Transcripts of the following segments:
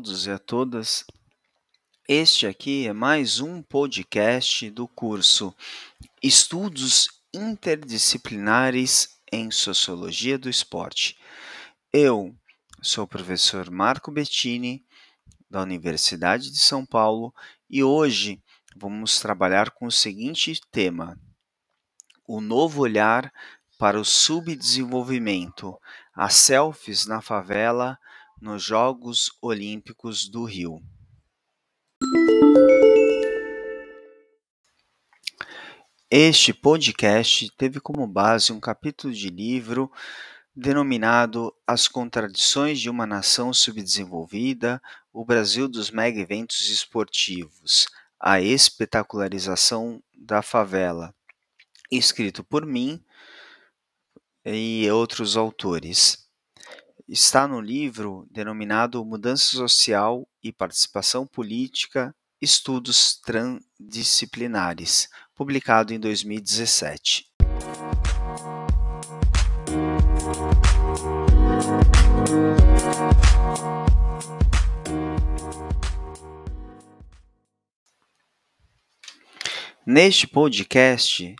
Todos e a todas. Este aqui é mais um podcast do curso Estudos Interdisciplinares em Sociologia do Esporte. Eu sou o professor Marco Bettini, da Universidade de São Paulo, e hoje vamos trabalhar com o seguinte tema: o novo olhar para o subdesenvolvimento, as selfies na favela nos Jogos Olímpicos do Rio. Este podcast teve como base um capítulo de livro denominado As Contradições de uma Nação Subdesenvolvida, o Brasil dos Mega Eventos Esportivos, a Espetacularização da Favela, escrito por mim e outros autores está no livro denominado Mudança Social e Participação Política Estudos Transdisciplinares, publicado em 2017. Neste podcast,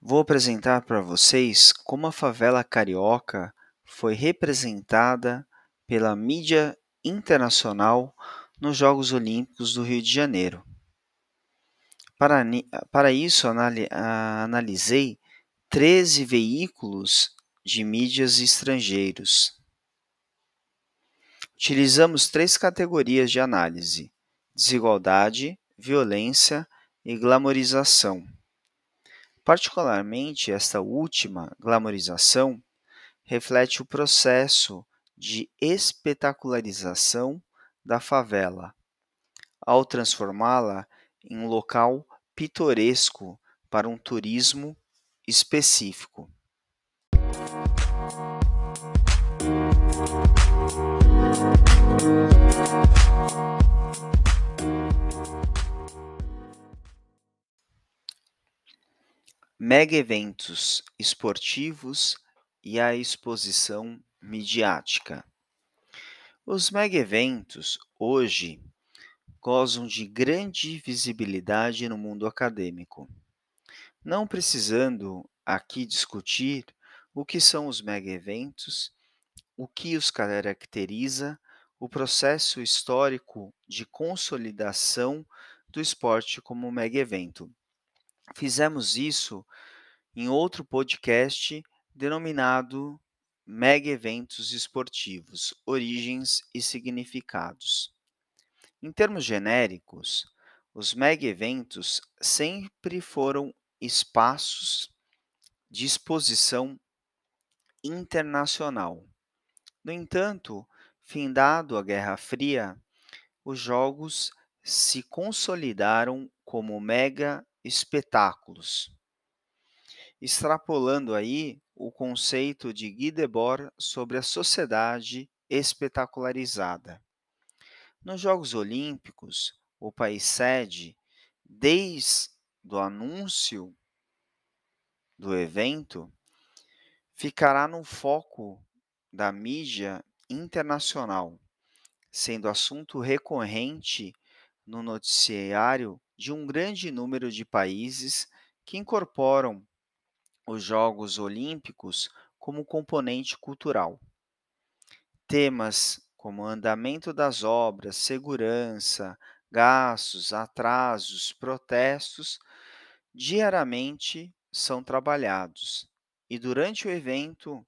vou apresentar para vocês como a favela carioca foi representada pela mídia internacional nos Jogos Olímpicos do Rio de Janeiro. Para, para isso, analisei 13 veículos de mídias estrangeiros. Utilizamos três categorias de análise: desigualdade, violência e glamorização. Particularmente, esta última, glamorização, reflete o processo de espetacularização da favela, ao transformá-la em um local pitoresco para um turismo específico. Mega eventos esportivos e a exposição midiática. Os mega-eventos, hoje, gozam de grande visibilidade no mundo acadêmico. Não precisando aqui discutir o que são os mega-eventos, o que os caracteriza, o processo histórico de consolidação do esporte como mega-evento. Fizemos isso em outro podcast denominado Mega Eventos Esportivos: Origens e Significados. Em termos genéricos, os mega eventos sempre foram espaços de exposição internacional. No entanto, findado a Guerra Fria, os jogos se consolidaram como mega espetáculos extrapolando aí o conceito de Guy Debord sobre a sociedade espetacularizada. Nos Jogos Olímpicos, o país sede, desde o anúncio do evento, ficará no foco da mídia internacional, sendo assunto recorrente no noticiário de um grande número de países que incorporam os Jogos Olímpicos como componente cultural. Temas como andamento das obras, segurança, gastos, atrasos, protestos, diariamente são trabalhados. E durante o evento,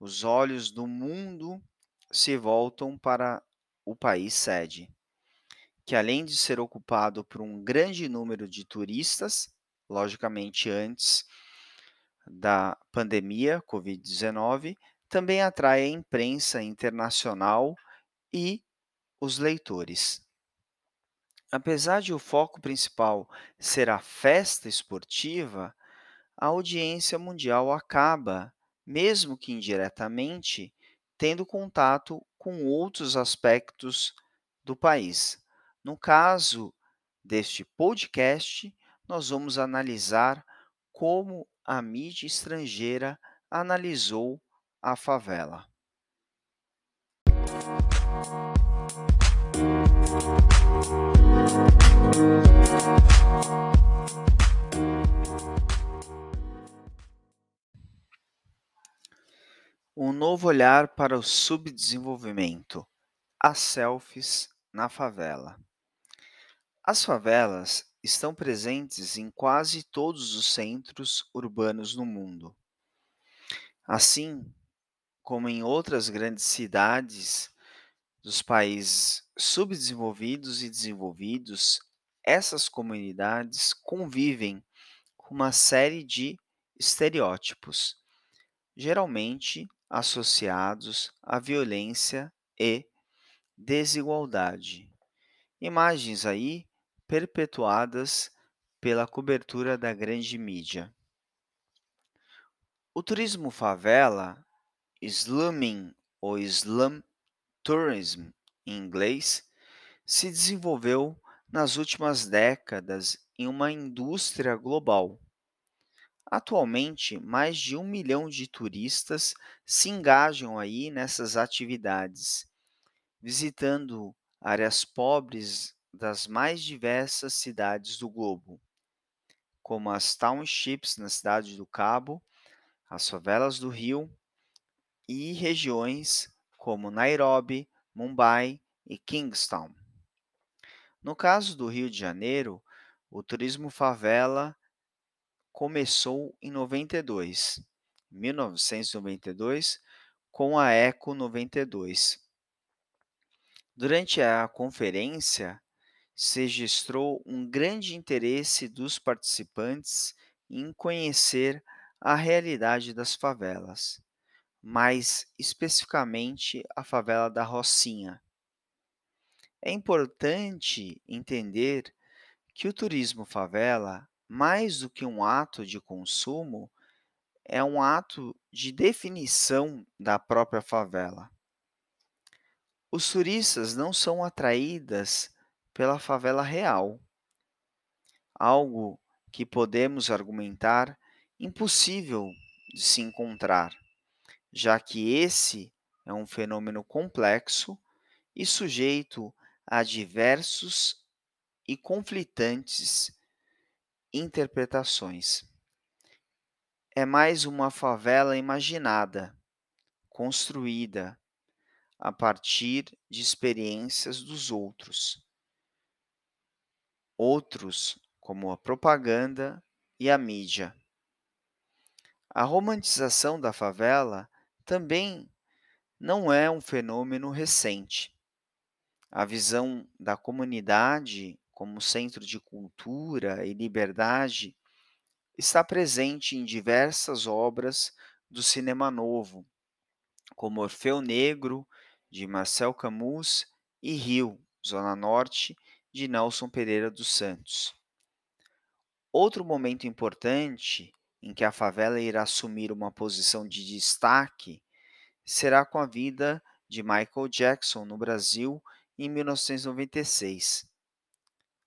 os olhos do mundo se voltam para o país sede, que além de ser ocupado por um grande número de turistas, logicamente antes da pandemia Covid-19 também atrai a imprensa internacional e os leitores. Apesar de o foco principal ser a festa esportiva, a audiência mundial acaba, mesmo que indiretamente, tendo contato com outros aspectos do país. No caso deste podcast, nós vamos analisar como a mídia estrangeira analisou a favela. Um novo olhar para o subdesenvolvimento. As selfies na favela. As favelas estão presentes em quase todos os centros urbanos no mundo. Assim como em outras grandes cidades dos países subdesenvolvidos e desenvolvidos, essas comunidades convivem com uma série de estereótipos, geralmente associados à violência e desigualdade. Imagens aí perpetuadas pela cobertura da grande mídia. O turismo favela, slumming ou slum tourism em inglês, se desenvolveu nas últimas décadas em uma indústria global. Atualmente, mais de um milhão de turistas se engajam aí nessas atividades, visitando áreas pobres das mais diversas cidades do globo, como as townships na cidade do Cabo, as favelas do Rio e regiões como Nairobi, Mumbai e Kingstown. No caso do Rio de Janeiro, o turismo favela começou em 92, 1992, com a Eco 92. Durante a conferência, se registrou um grande interesse dos participantes em conhecer a realidade das favelas, mais especificamente a favela da Rocinha. É importante entender que o turismo favela, mais do que um ato de consumo, é um ato de definição da própria favela. Os turistas não são atraídas pela favela real, algo que podemos argumentar impossível de se encontrar, já que esse é um fenômeno complexo e sujeito a diversos e conflitantes interpretações. É mais uma favela imaginada, construída a partir de experiências dos outros. Outros, como a propaganda e a mídia. A romantização da favela também não é um fenômeno recente. A visão da comunidade como centro de cultura e liberdade está presente em diversas obras do cinema novo, como Orfeu Negro, de Marcel Camus, e Rio, Zona Norte, de Nelson Pereira dos Santos. Outro momento importante em que a favela irá assumir uma posição de destaque será com a vida de Michael Jackson no Brasil em 1996.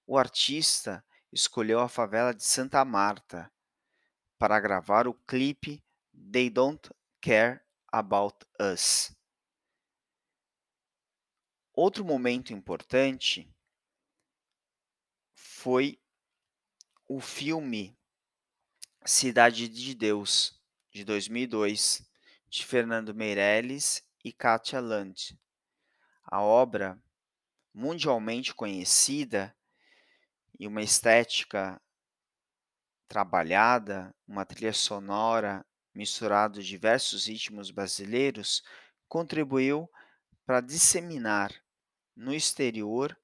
O artista escolheu a favela de Santa Marta para gravar o clipe They Don't Care About Us. Outro momento importante foi o filme Cidade de Deus, de 2002, de Fernando Meirelles e Katia Land. A obra, mundialmente conhecida e uma estética trabalhada, uma trilha sonora misturado diversos ritmos brasileiros, contribuiu para disseminar no exterior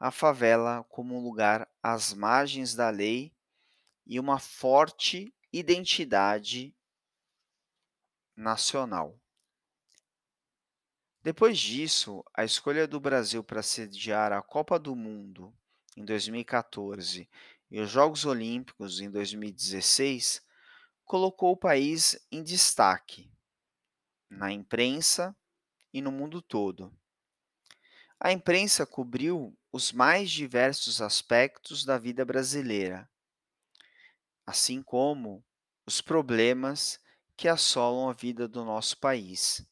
a favela como um lugar às margens da lei e uma forte identidade nacional. Depois disso, a escolha do Brasil para sediar a Copa do Mundo em 2014 e os Jogos Olímpicos em 2016 colocou o país em destaque na imprensa e no mundo todo. A imprensa cobriu os mais diversos aspectos da vida brasileira, assim como os problemas que assolam a vida do nosso país,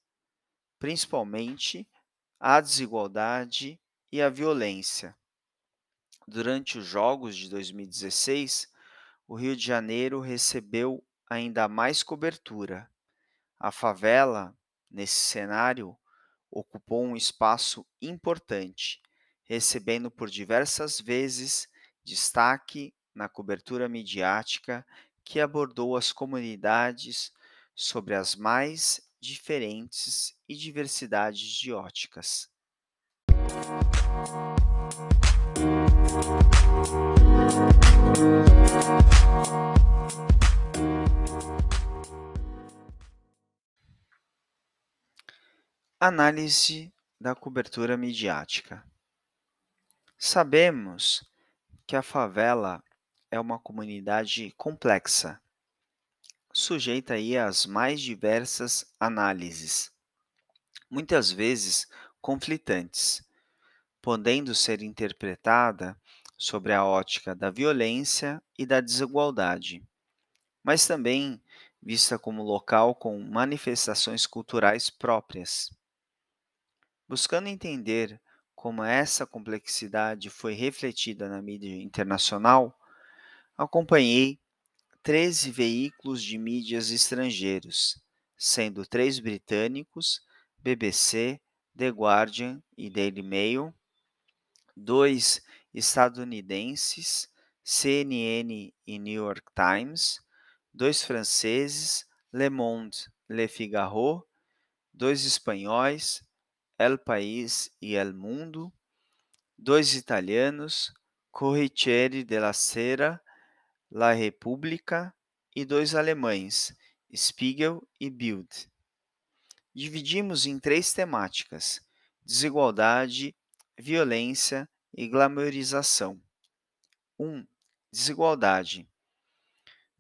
principalmente a desigualdade e a violência. Durante os Jogos de 2016, o Rio de Janeiro recebeu ainda mais cobertura. A favela nesse cenário, ocupou um espaço importante, recebendo por diversas vezes destaque na cobertura midiática que abordou as comunidades sobre as mais diferentes e diversidades de óticas. Análise da cobertura midiática. Sabemos que a favela é uma comunidade complexa, sujeita aí às mais diversas análises, muitas vezes conflitantes, podendo ser interpretada sobre a ótica da violência e da desigualdade, mas também vista como local com manifestações culturais próprias. Buscando entender como essa complexidade foi refletida na mídia internacional, acompanhei 13 veículos de mídias estrangeiros, sendo três britânicos, BBC, The Guardian e Daily Mail, dois estadunidenses, CNN e New York Times, dois franceses, Le Monde, Le Figaro, dois espanhóis, El País e El Mundo, dois italianos, Corriere della Sera, La Repubblica e dois alemães, Spiegel e Bild. Dividimos em três temáticas: desigualdade, violência e glamourização. 1. Um, desigualdade.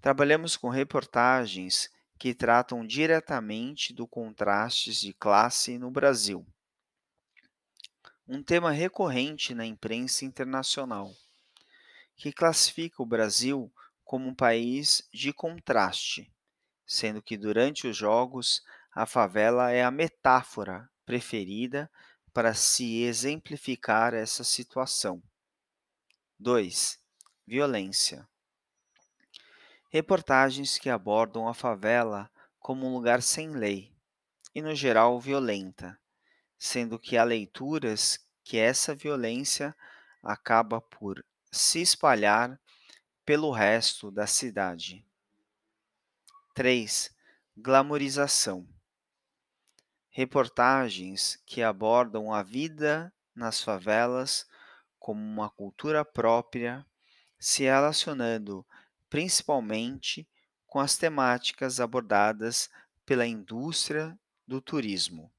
Trabalhamos com reportagens que tratam diretamente do contrastes de classe no Brasil um tema recorrente na imprensa internacional, que classifica o Brasil como um país de contraste, sendo que durante os Jogos a favela é a metáfora preferida para se exemplificar essa situação. 2. Violência. Reportagens que abordam a favela como um lugar sem lei e, no geral, violenta, sendo que há leituras que essa violência acaba por se espalhar pelo resto da cidade. 3. Glamorização. Reportagens que abordam a vida nas favelas como uma cultura própria, se relacionando principalmente com as temáticas abordadas pela indústria do turismo.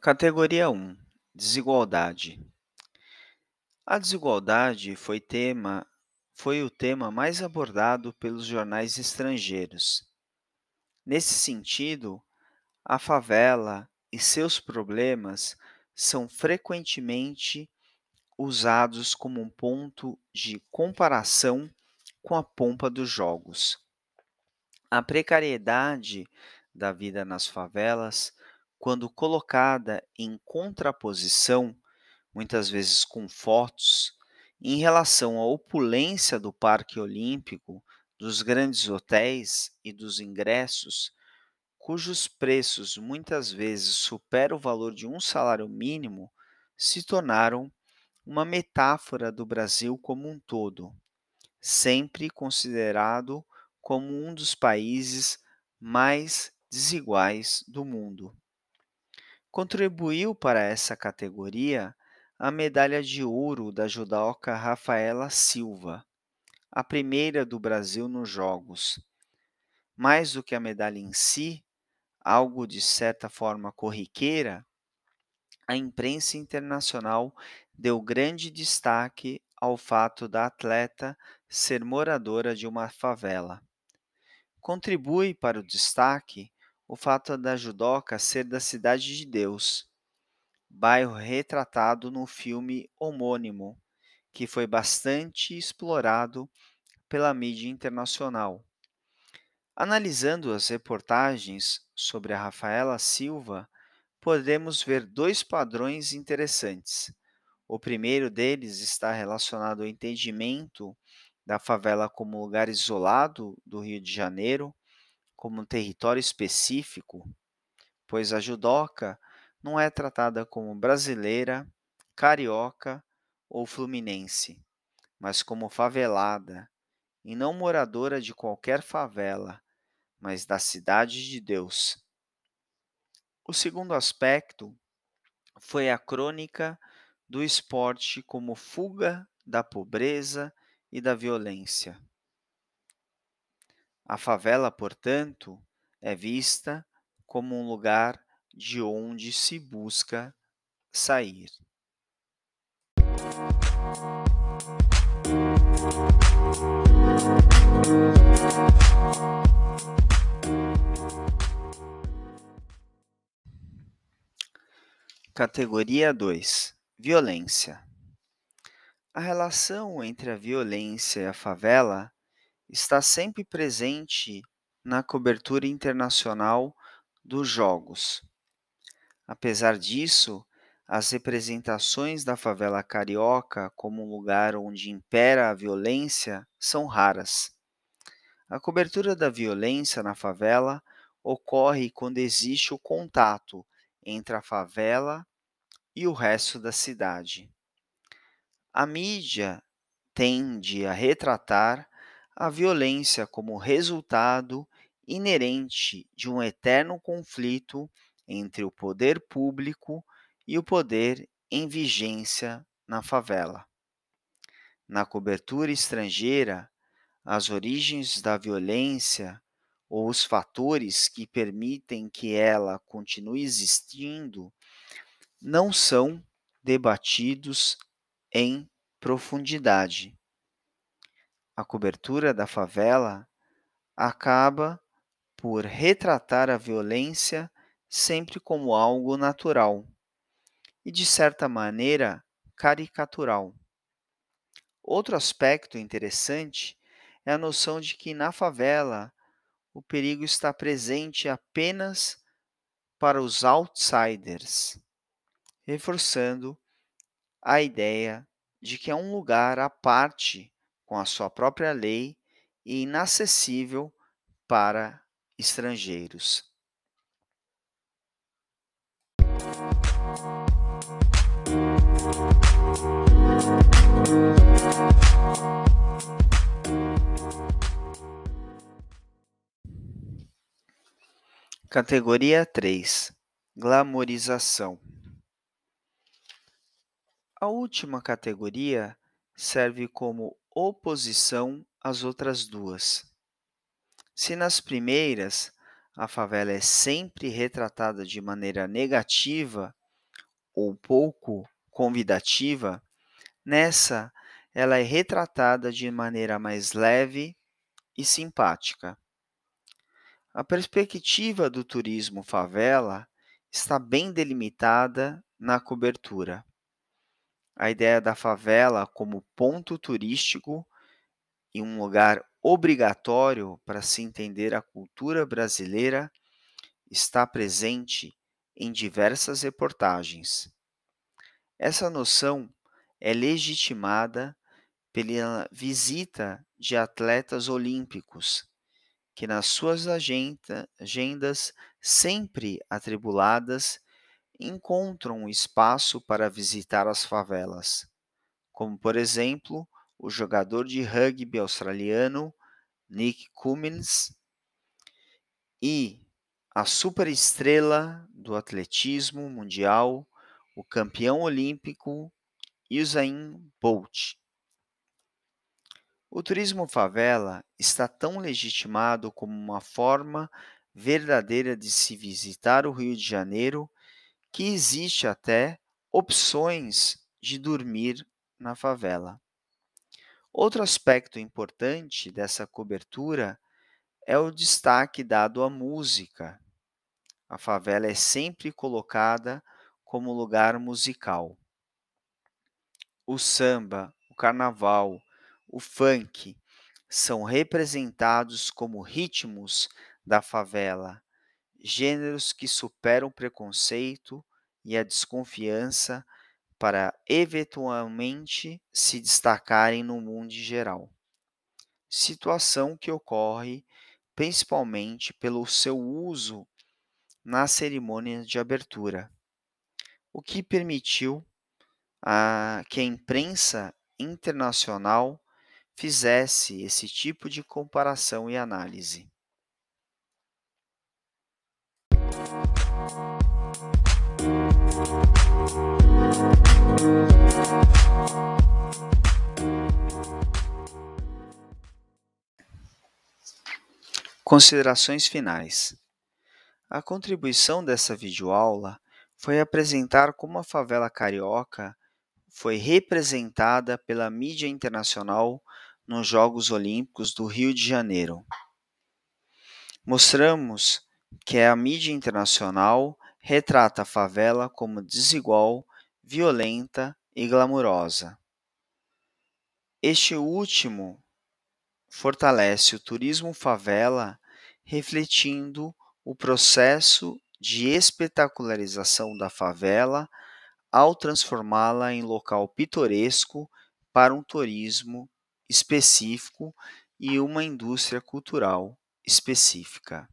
Categoria 1 Desigualdade A desigualdade foi, tema, foi o tema mais abordado pelos jornais estrangeiros. Nesse sentido, a favela e seus problemas são frequentemente usados como um ponto de comparação com a pompa dos jogos. A precariedade da vida nas favelas, quando colocada em contraposição, muitas vezes com fotos, em relação à opulência do Parque Olímpico, dos grandes hotéis e dos ingressos, cujos preços muitas vezes superam o valor de um salário mínimo, se tornaram uma metáfora do Brasil como um todo, sempre considerado como um dos países mais desiguais do mundo. Contribuiu para essa categoria a medalha de ouro da judoca Rafaela Silva, a primeira do Brasil nos Jogos. Mais do que a medalha em si, algo de certa forma corriqueira, a imprensa internacional deu grande destaque ao fato da atleta ser moradora de uma favela. Contribui para o destaque o fato da judoca ser da Cidade de Deus, bairro retratado no filme homônimo, que foi bastante explorado pela mídia internacional. Analisando as reportagens sobre a Rafaela Silva, podemos ver dois padrões interessantes. O primeiro deles está relacionado ao entendimento da favela como lugar isolado do Rio de Janeiro, como um território específico, pois a judoca não é tratada como brasileira, carioca ou fluminense, mas como favelada, e não moradora de qualquer favela, mas da cidade de Deus. O segundo aspecto foi a crônica do esporte como fuga da pobreza e da violência. A favela, portanto, é vista como um lugar de onde se busca sair. Categoria 2 Violência A relação entre a violência e a favela está sempre presente na cobertura internacional dos Jogos. Apesar disso, as representações da favela carioca como um lugar onde impera a violência são raras. A cobertura da violência na favela ocorre quando existe o contato entre a favela e o resto da cidade. A mídia tende a retratar a violência como resultado inerente de um eterno conflito entre o poder público e o poder em vigência na favela. Na cobertura estrangeira, as origens da violência ou os fatores que permitem que ela continue existindo não são debatidos em profundidade. A cobertura da favela acaba por retratar a violência sempre como algo natural e, de certa maneira, caricatural. Outro aspecto interessante é a noção de que na favela o perigo está presente apenas para os outsiders, reforçando a ideia de que é um lugar à parte, com a sua própria lei e inacessível para estrangeiros. Categoria 3 Glamorização A última categoria serve como oposição às outras duas. Se nas primeiras a favela é sempre retratada de maneira negativa ou pouco convidativa, nessa ela é retratada de maneira mais leve e simpática. A perspectiva do turismo favela está bem delimitada na cobertura. A ideia da favela como ponto turístico e um lugar obrigatório para se entender a cultura brasileira está presente em diversas reportagens. Essa noção é legitimada pela visita de atletas olímpicos, que nas suas agenda, agendas sempre atribuladas encontram espaço para visitar as favelas, como por exemplo o jogador de rugby australiano Nick Cummins e a superestrela do atletismo mundial, o campeão olímpico Usain Bolt. O turismo favela está tão legitimado como uma forma verdadeira de se visitar o Rio de Janeiro que existe até opções de dormir na favela. Outro aspecto importante dessa cobertura é o destaque dado à música. A favela é sempre colocada como lugar musical. O samba, o carnaval, o funk são representados como ritmos da favela, gêneros que superam o preconceito e a desconfiança para eventualmente se destacarem no mundo em geral. Situação que ocorre principalmente pelo seu uso na cerimônia de abertura, o que permitiu a, que a imprensa internacional fizesse esse tipo de comparação e análise. Considerações finais. A contribuição dessa videoaula foi apresentar como a favela carioca foi representada pela mídia internacional nos Jogos Olímpicos do Rio de Janeiro. Mostramos que a mídia internacional retrata a favela como desigual, violenta e glamurosa. Este último fortalece o turismo favela, refletindo o processo de espetacularização da favela ao transformá-la em local pitoresco para um turismo específico e uma indústria cultural específica.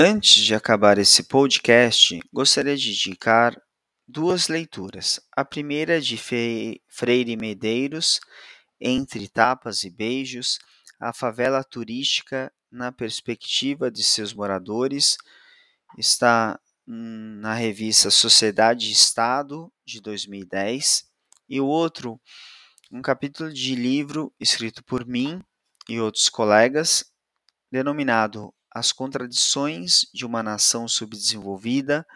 Antes de acabar esse podcast, gostaria de indicar duas leituras. A primeira é de Freire Medeiros, Entre Tapas e Beijos, a favela turística na perspectiva de seus moradores, está na revista Sociedade e Estado, de 2010, e o outro, um capítulo de livro escrito por mim e outros colegas, denominado As Contradições de uma Nação Subdesenvolvida,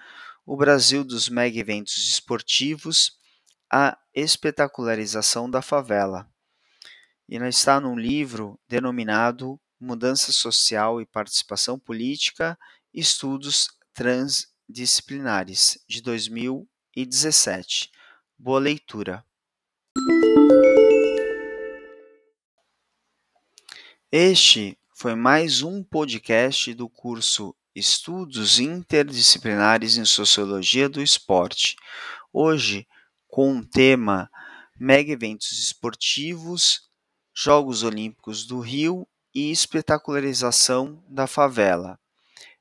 o Brasil dos mega eventos esportivos, a espetacularização da favela. E está num livro denominado Mudança Social e Participação Política, Estudos Transdisciplinares, de 2017. Boa leitura. Este foi mais um podcast do curso Estudos Interdisciplinares em Sociologia do Esporte. Hoje, com o tema Mega Eventos Esportivos, Jogos Olímpicos do Rio e Espetacularização da Favela.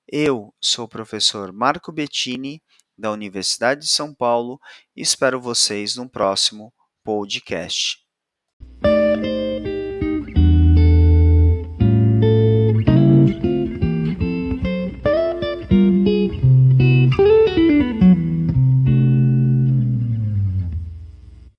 Eu sou o professor Marco Bettini, da Universidade de São Paulo, e espero vocês no próximo podcast.